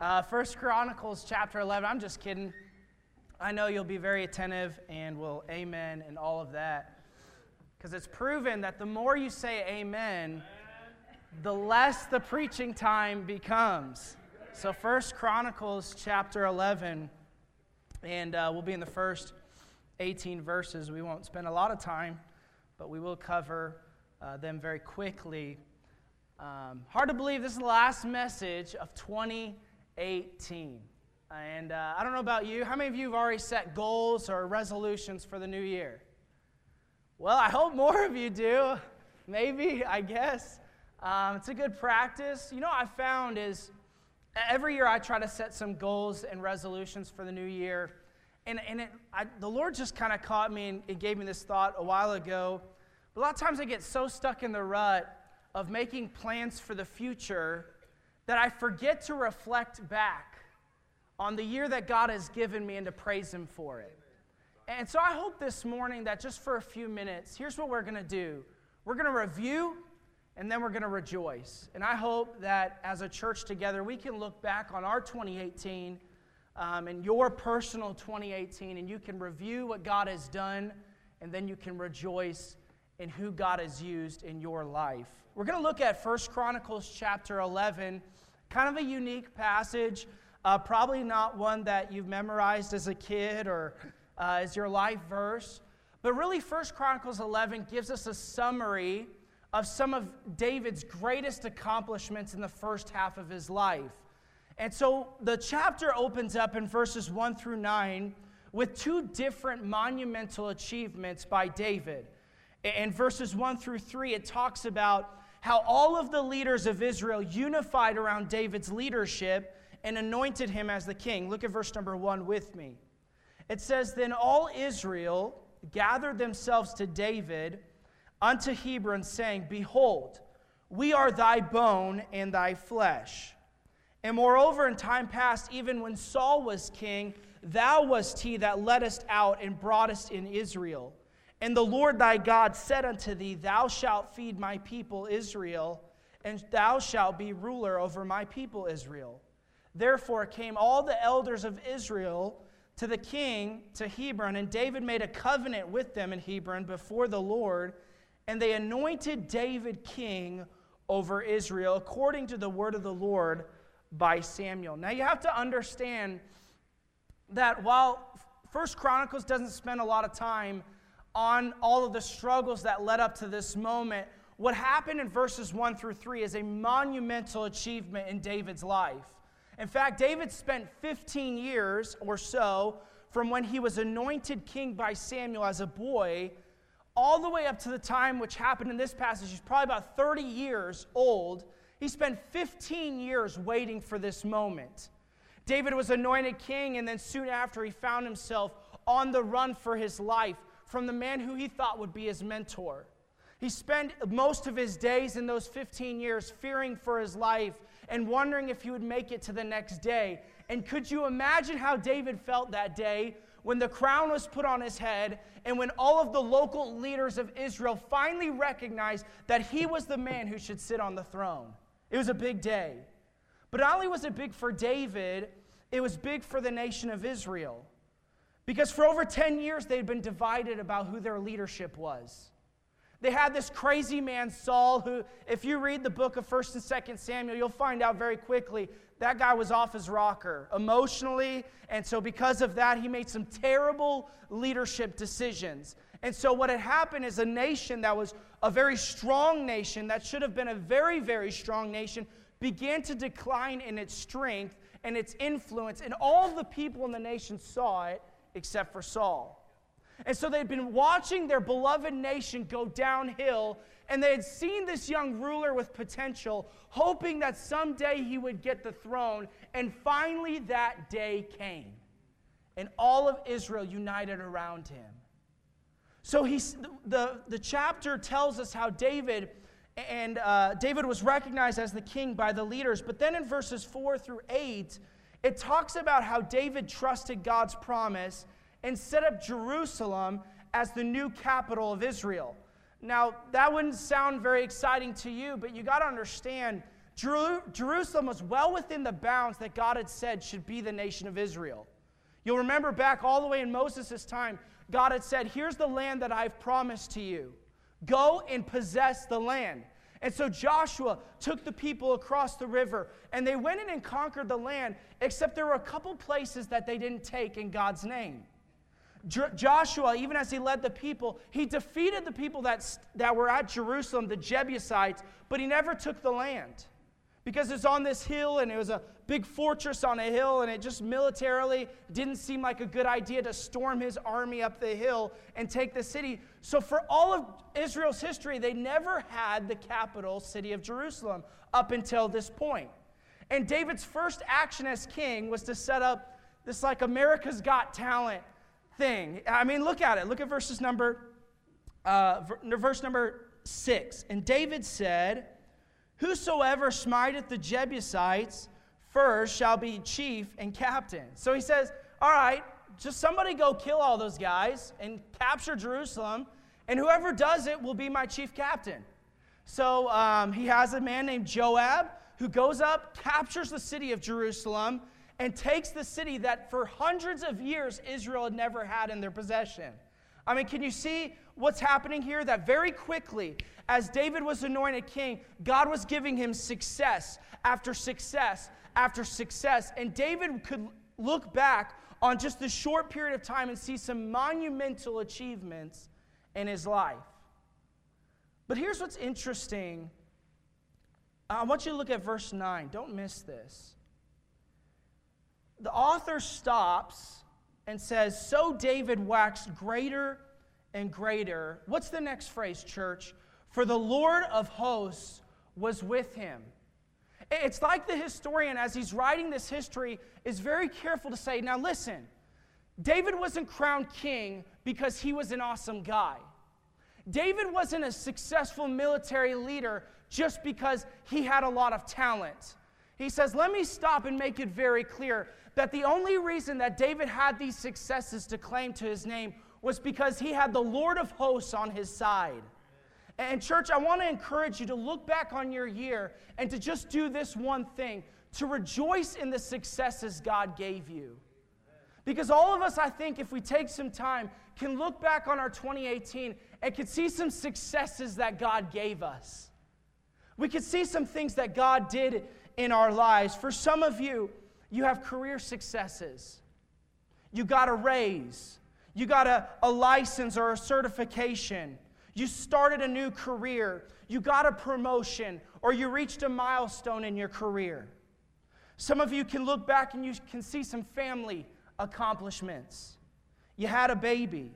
Uh, First Chronicles chapter 11. I'm just kidding. I know you'll be very attentive and will amen and all of that. Because it's proven that the more you say amen, the less the preaching time becomes. So First Chronicles chapter 11, and uh, we'll be in the first 18 verses. We won't spend a lot of time, but we will cover uh, them very quickly. Um, hard to believe this is the last message of 2018. And uh, I don't know about you, how many of you have already set goals or resolutions for the new year? Well, I hope more of you do. Maybe, I guess. Um, it's a good practice. You know, I found is every year I try to set some goals and resolutions for the new year. And, and it, I, the Lord just kind of caught me and, and gave me this thought a while ago. But a lot of times I get so stuck in the rut of making plans for the future that I forget to reflect back on the year that God has given me and to praise Him for it. And so I hope this morning that just for a few minutes, here's what we're going to do we're going to review and then we're going to rejoice. And I hope that as a church together, we can look back on our 2018 um, and your personal 2018, and you can review what God has done, and then you can rejoice in who God has used in your life. We're going to look at First Chronicles chapter 11, kind of a unique passage, uh, probably not one that you've memorized as a kid or uh, as your life verse, but really First Chronicles 11 gives us a summary of some of David's greatest accomplishments in the first half of his life. And so the chapter opens up in verses 1 through 9 with two different monumental achievements by David. In verses 1 through 3, it talks about how all of the leaders of Israel unified around David's leadership and anointed him as the king. Look at verse number 1 with me. It says, Then all Israel gathered themselves to David unto Hebron, saying, Behold, we are thy bone and thy flesh. And moreover, in time past, even when Saul was king, thou wast he that leddest out and broughtest in Israel. And the Lord thy God said unto thee, Thou shalt feed my people Israel, and thou shalt be ruler over my people Israel. Therefore came all the elders of Israel to the king to Hebron, and David made a covenant with them in Hebron before the Lord, and they anointed David king over Israel according to the word of the Lord by Samuel. Now you have to understand that while First Chronicles doesn't spend a lot of time on all of the struggles that led up to this moment, what happened in verses 1 through 3 is a monumental achievement in David's life. In fact, David spent 15 years or so from when he was anointed king by Samuel as a boy, all the way up to the time which happened in this passage. He's probably about 30 years old. He spent 15 years waiting for this moment. David was anointed king, and then soon after, he found himself on the run for his life from the man who he thought would be his mentor. He spent most of his days in those 15 years fearing for his life and wondering if he would make it to the next day. And could you imagine how David felt that day when the crown was put on his head and when all of the local leaders of Israel finally recognized that he was the man who should sit on the throne? It was a big day. But not only was it big for David, it was big for the nation of Israel. Because for over 10 years, they'd been divided about who their leadership was. They had this crazy man, Saul, who, if you read the book of 1st and 2nd Samuel, you'll find out very quickly that guy was off his rocker emotionally. And so, because of that, he made some terrible leadership decisions. And so, what had happened is a nation that was a very strong nation, that should have been a very, very strong nation, began to decline in its strength and its influence. And all the people in the nation saw it except for Saul. And so they'd been watching their beloved nation go downhill, and they had seen this young ruler with potential, hoping that someday he would get the throne. And finally, that day came, and all of Israel united around him. So he's, the, the chapter tells us how David and uh, David was recognized as the king by the leaders. But then in verses 4 through 8, it talks about how David trusted God's promise and set up Jerusalem as the new capital of Israel. Now, that wouldn't sound very exciting to you, but you got to understand Jerusalem was well within the bounds that God had said should be the nation of Israel. You'll remember back all the way in Moses' time, God had said, Here's the land that I've promised to you. Go and possess the land. And so Joshua took the people across the river and they went in and conquered the land, except there were a couple places that they didn't take in God's name. Joshua, even as he led the people, he defeated the people that, that were at Jerusalem, the Jebusites, but he never took the land because it's on this hill and it was a big fortress on a hill and it just militarily didn't seem like a good idea to storm his army up the hill and take the city. So, for all of Israel's history, they never had the capital city of Jerusalem up until this point. And David's first action as king was to set up this like America's Got Talent thing. I mean, look at it. Look at verses number, uh, verse number six. And David said, Whosoever smiteth the Jebusites first shall be chief and captain. So he says, All right, just somebody go kill all those guys and capture Jerusalem, and whoever does it will be my chief captain. So um, he has a man named Joab who goes up, captures the city of Jerusalem, and takes the city that for hundreds of years Israel had never had in their possession. I mean, can you see what's happening here? That very quickly, as David was anointed king, God was giving him success after success after success. And David could look back on just this short period of time and see some monumental achievements in his life. But here's what's interesting. I want you to look at verse 9. Don't miss this. The author stops and says, So David waxed greater and greater. What's the next phrase, church? For the Lord of hosts was with him. It's like the historian, as he's writing this history, is very careful to say, now listen, David wasn't crowned king because he was an awesome guy. David wasn't a successful military leader just because he had a lot of talent. He says, let me stop and make it very clear that the only reason that David had these successes to claim to his name was because he had the Lord of hosts on his side. And, church, I want to encourage you to look back on your year and to just do this one thing to rejoice in the successes God gave you. Because all of us, I think, if we take some time, can look back on our 2018 and can see some successes that God gave us. We can see some things that God did in our lives. For some of you, you have career successes. You got a raise. You got a, a license or a certification. You started a new career, you got a promotion, or you reached a milestone in your career. Some of you can look back and you can see some family accomplishments. You had a baby,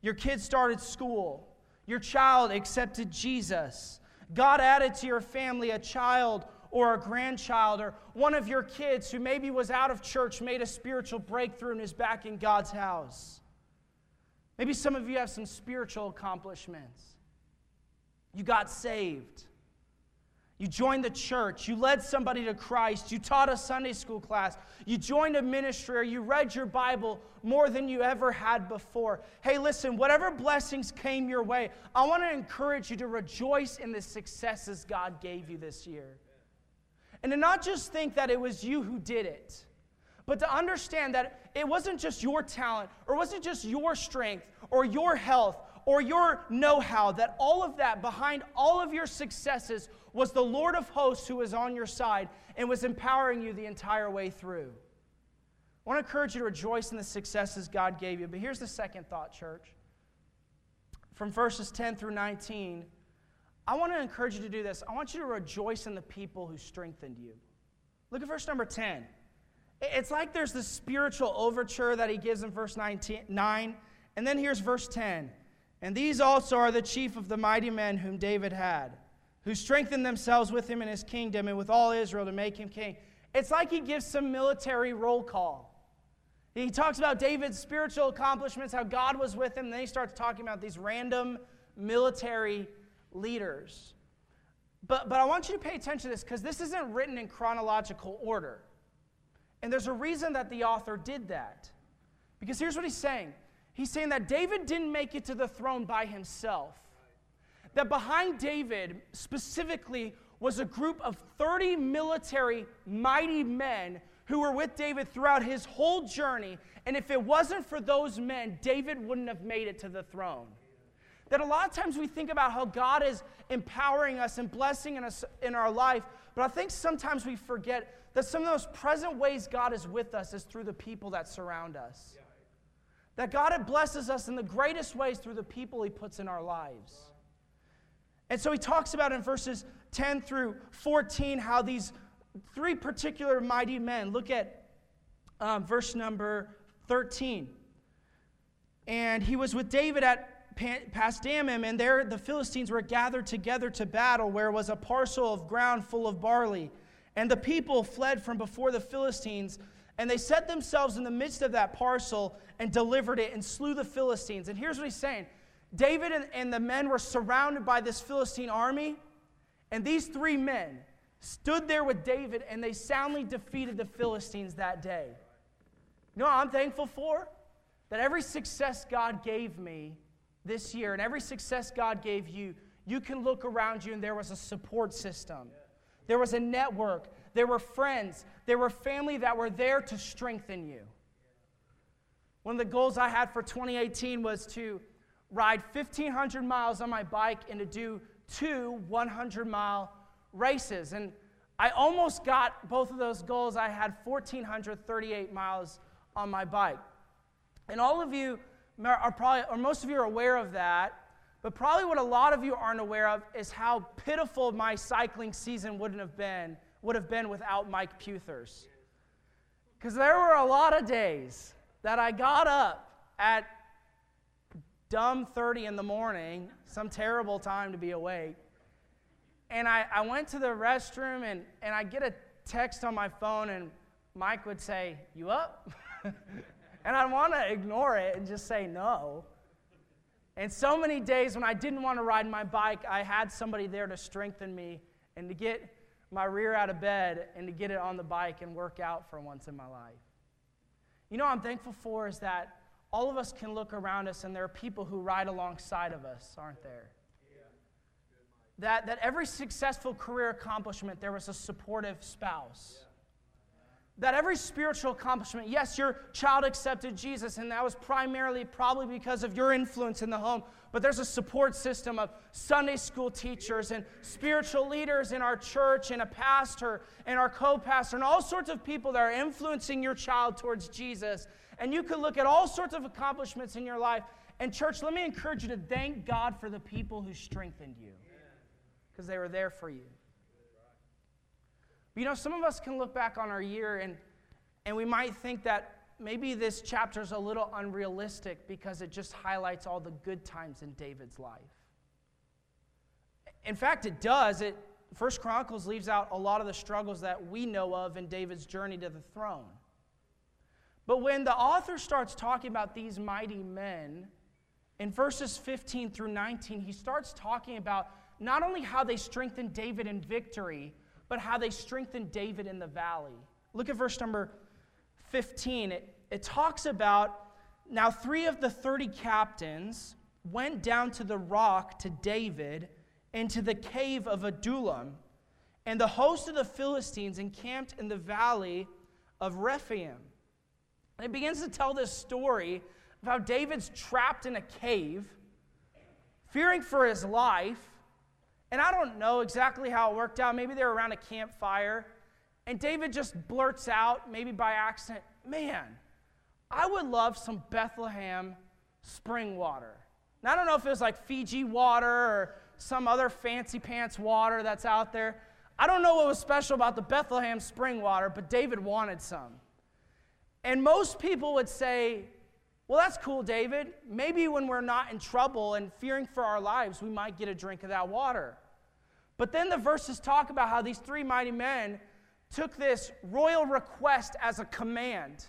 your kid started school, your child accepted Jesus. God added to your family a child or a grandchild or one of your kids who maybe was out of church made a spiritual breakthrough and is back in God's house. Maybe some of you have some spiritual accomplishments. You got saved. You joined the church. You led somebody to Christ. You taught a Sunday school class. You joined a ministry or you read your Bible more than you ever had before. Hey, listen, whatever blessings came your way, I want to encourage you to rejoice in the successes God gave you this year. And to not just think that it was you who did it but to understand that it wasn't just your talent or wasn't just your strength or your health or your know how, that all of that, behind all of your successes, was the Lord of hosts who was on your side and was empowering you the entire way through. I want to encourage you to rejoice in the successes God gave you. But here's the second thought, church. From verses 10 through 19, I want to encourage you to do this. I want you to rejoice in the people who strengthened you. Look at verse number 10. It's like there's this spiritual overture that he gives in verse 19, 9. And then here's verse 10. And these also are the chief of the mighty men whom David had, who strengthened themselves with him in his kingdom and with all Israel to make him king. It's like he gives some military roll call. He talks about David's spiritual accomplishments, how God was with him, then he starts talking about these random military leaders. But, but I want you to pay attention to this because this isn't written in chronological order. And there's a reason that the author did that. Because here's what he's saying He's saying that David didn't make it to the throne by himself. That behind David, specifically, was a group of 30 military, mighty men who were with David throughout his whole journey. And if it wasn't for those men, David wouldn't have made it to the throne. That a lot of times we think about how God is empowering us and blessing us in our life, but I think sometimes we forget that some of those present ways God is with us is through the people that surround us. That God blesses us in the greatest ways through the people He puts in our lives. And so He talks about in verses 10 through 14 how these three particular mighty men, look at um, verse number 13. And he was with David at Pasdammim, and there the Philistines were gathered together to battle, where was a parcel of ground full of barley. And the people fled from before the Philistines, and they set themselves in the midst of that parcel and delivered it and slew the Philistines. And here's what he's saying David and, and the men were surrounded by this Philistine army, and these three men stood there with David, and they soundly defeated the Philistines that day. You know what I'm thankful for? That every success God gave me this year and every success God gave you, you can look around you and there was a support system. There was a network. There were friends. There were family that were there to strengthen you. One of the goals I had for 2018 was to ride 1,500 miles on my bike and to do two 100 mile races. And I almost got both of those goals. I had 1,438 miles on my bike. And all of you are probably, or most of you are aware of that, but probably what a lot of you aren't aware of is how pitiful my cycling season wouldn't have been, would have been without Mike Puthers. Because there were a lot of days that I got up at dumb 30 in the morning, some terrible time to be awake, and I, I went to the restroom and, and I get a text on my phone and Mike would say, You up? and I'd want to ignore it and just say no. And so many days when I didn't want to ride my bike, I had somebody there to strengthen me and to get my rear out of bed and to get it on the bike and work out for once in my life. You know, I'm thankful for is that all of us can look around us and there are people who ride alongside of us, aren't there? That, that every successful career accomplishment, there was a supportive spouse that every spiritual accomplishment, yes, your child accepted Jesus, and that was primarily probably because of your influence in the home, but there's a support system of Sunday school teachers and spiritual leaders in our church, and a pastor, and our co pastor, and all sorts of people that are influencing your child towards Jesus. And you can look at all sorts of accomplishments in your life. And, church, let me encourage you to thank God for the people who strengthened you because they were there for you. You know, some of us can look back on our year and, and we might think that maybe this chapter is a little unrealistic because it just highlights all the good times in David's life. In fact, it does. It, First Chronicles leaves out a lot of the struggles that we know of in David's journey to the throne. But when the author starts talking about these mighty men, in verses 15 through 19, he starts talking about not only how they strengthened David in victory, but how they strengthened David in the valley. Look at verse number 15. It, it talks about now three of the 30 captains went down to the rock to David into the cave of Adullam, and the host of the Philistines encamped in the valley of Rephaim. And it begins to tell this story of how David's trapped in a cave, fearing for his life, and I don't know exactly how it worked out. Maybe they were around a campfire. And David just blurts out, maybe by accident, Man, I would love some Bethlehem spring water. Now, I don't know if it was like Fiji water or some other fancy pants water that's out there. I don't know what was special about the Bethlehem spring water, but David wanted some. And most people would say, Well, that's cool, David. Maybe when we're not in trouble and fearing for our lives, we might get a drink of that water. But then the verses talk about how these three mighty men took this royal request as a command.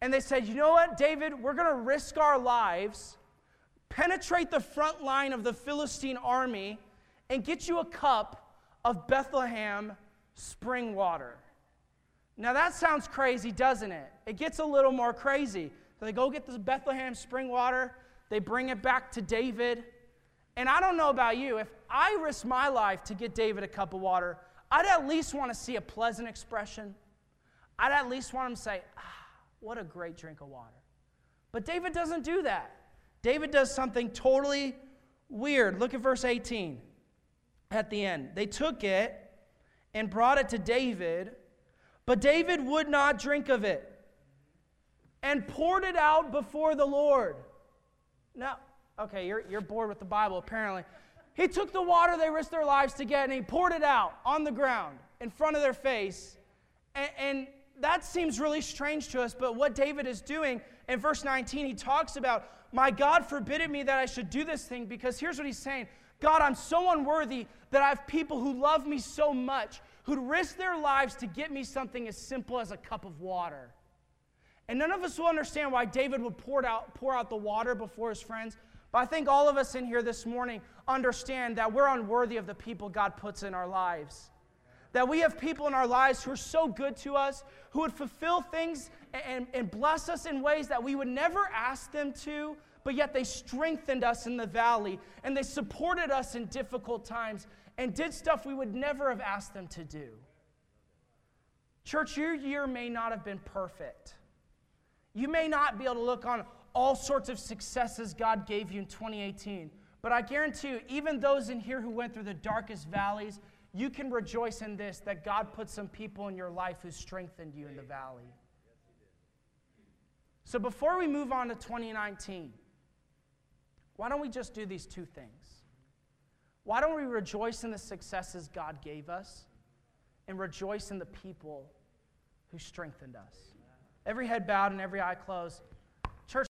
And they said, You know what, David, we're going to risk our lives, penetrate the front line of the Philistine army, and get you a cup of Bethlehem spring water. Now that sounds crazy, doesn't it? It gets a little more crazy. So they go get this Bethlehem spring water, they bring it back to David, And I don't know about you, if I risk my life to get David a cup of water, I'd at least want to see a pleasant expression. I'd at least want him to say, ah, what a great drink of water. But David doesn't do that. David does something totally weird. Look at verse 18 at the end. They took it and brought it to David, but David would not drink of it and poured it out before the Lord. Now, okay, you're, you're bored with the Bible apparently. He took the water they risked their lives to get and he poured it out on the ground in front of their face. And, and that seems really strange to us, but what David is doing in verse 19, he talks about, My God forbid me that I should do this thing, because here's what he's saying God, I'm so unworthy that I have people who love me so much who'd risk their lives to get me something as simple as a cup of water. And none of us will understand why David would pour out, pour out the water before his friends. But I think all of us in here this morning understand that we're unworthy of the people God puts in our lives. That we have people in our lives who are so good to us, who would fulfill things and, and bless us in ways that we would never ask them to, but yet they strengthened us in the valley and they supported us in difficult times and did stuff we would never have asked them to do. Church, your year may not have been perfect. You may not be able to look on all sorts of successes God gave you in 2018, but I guarantee you, even those in here who went through the darkest valleys, you can rejoice in this that God put some people in your life who strengthened you in the valley. So before we move on to 2019, why don't we just do these two things? Why don't we rejoice in the successes God gave us and rejoice in the people who strengthened us? Every head bowed and every eye closed.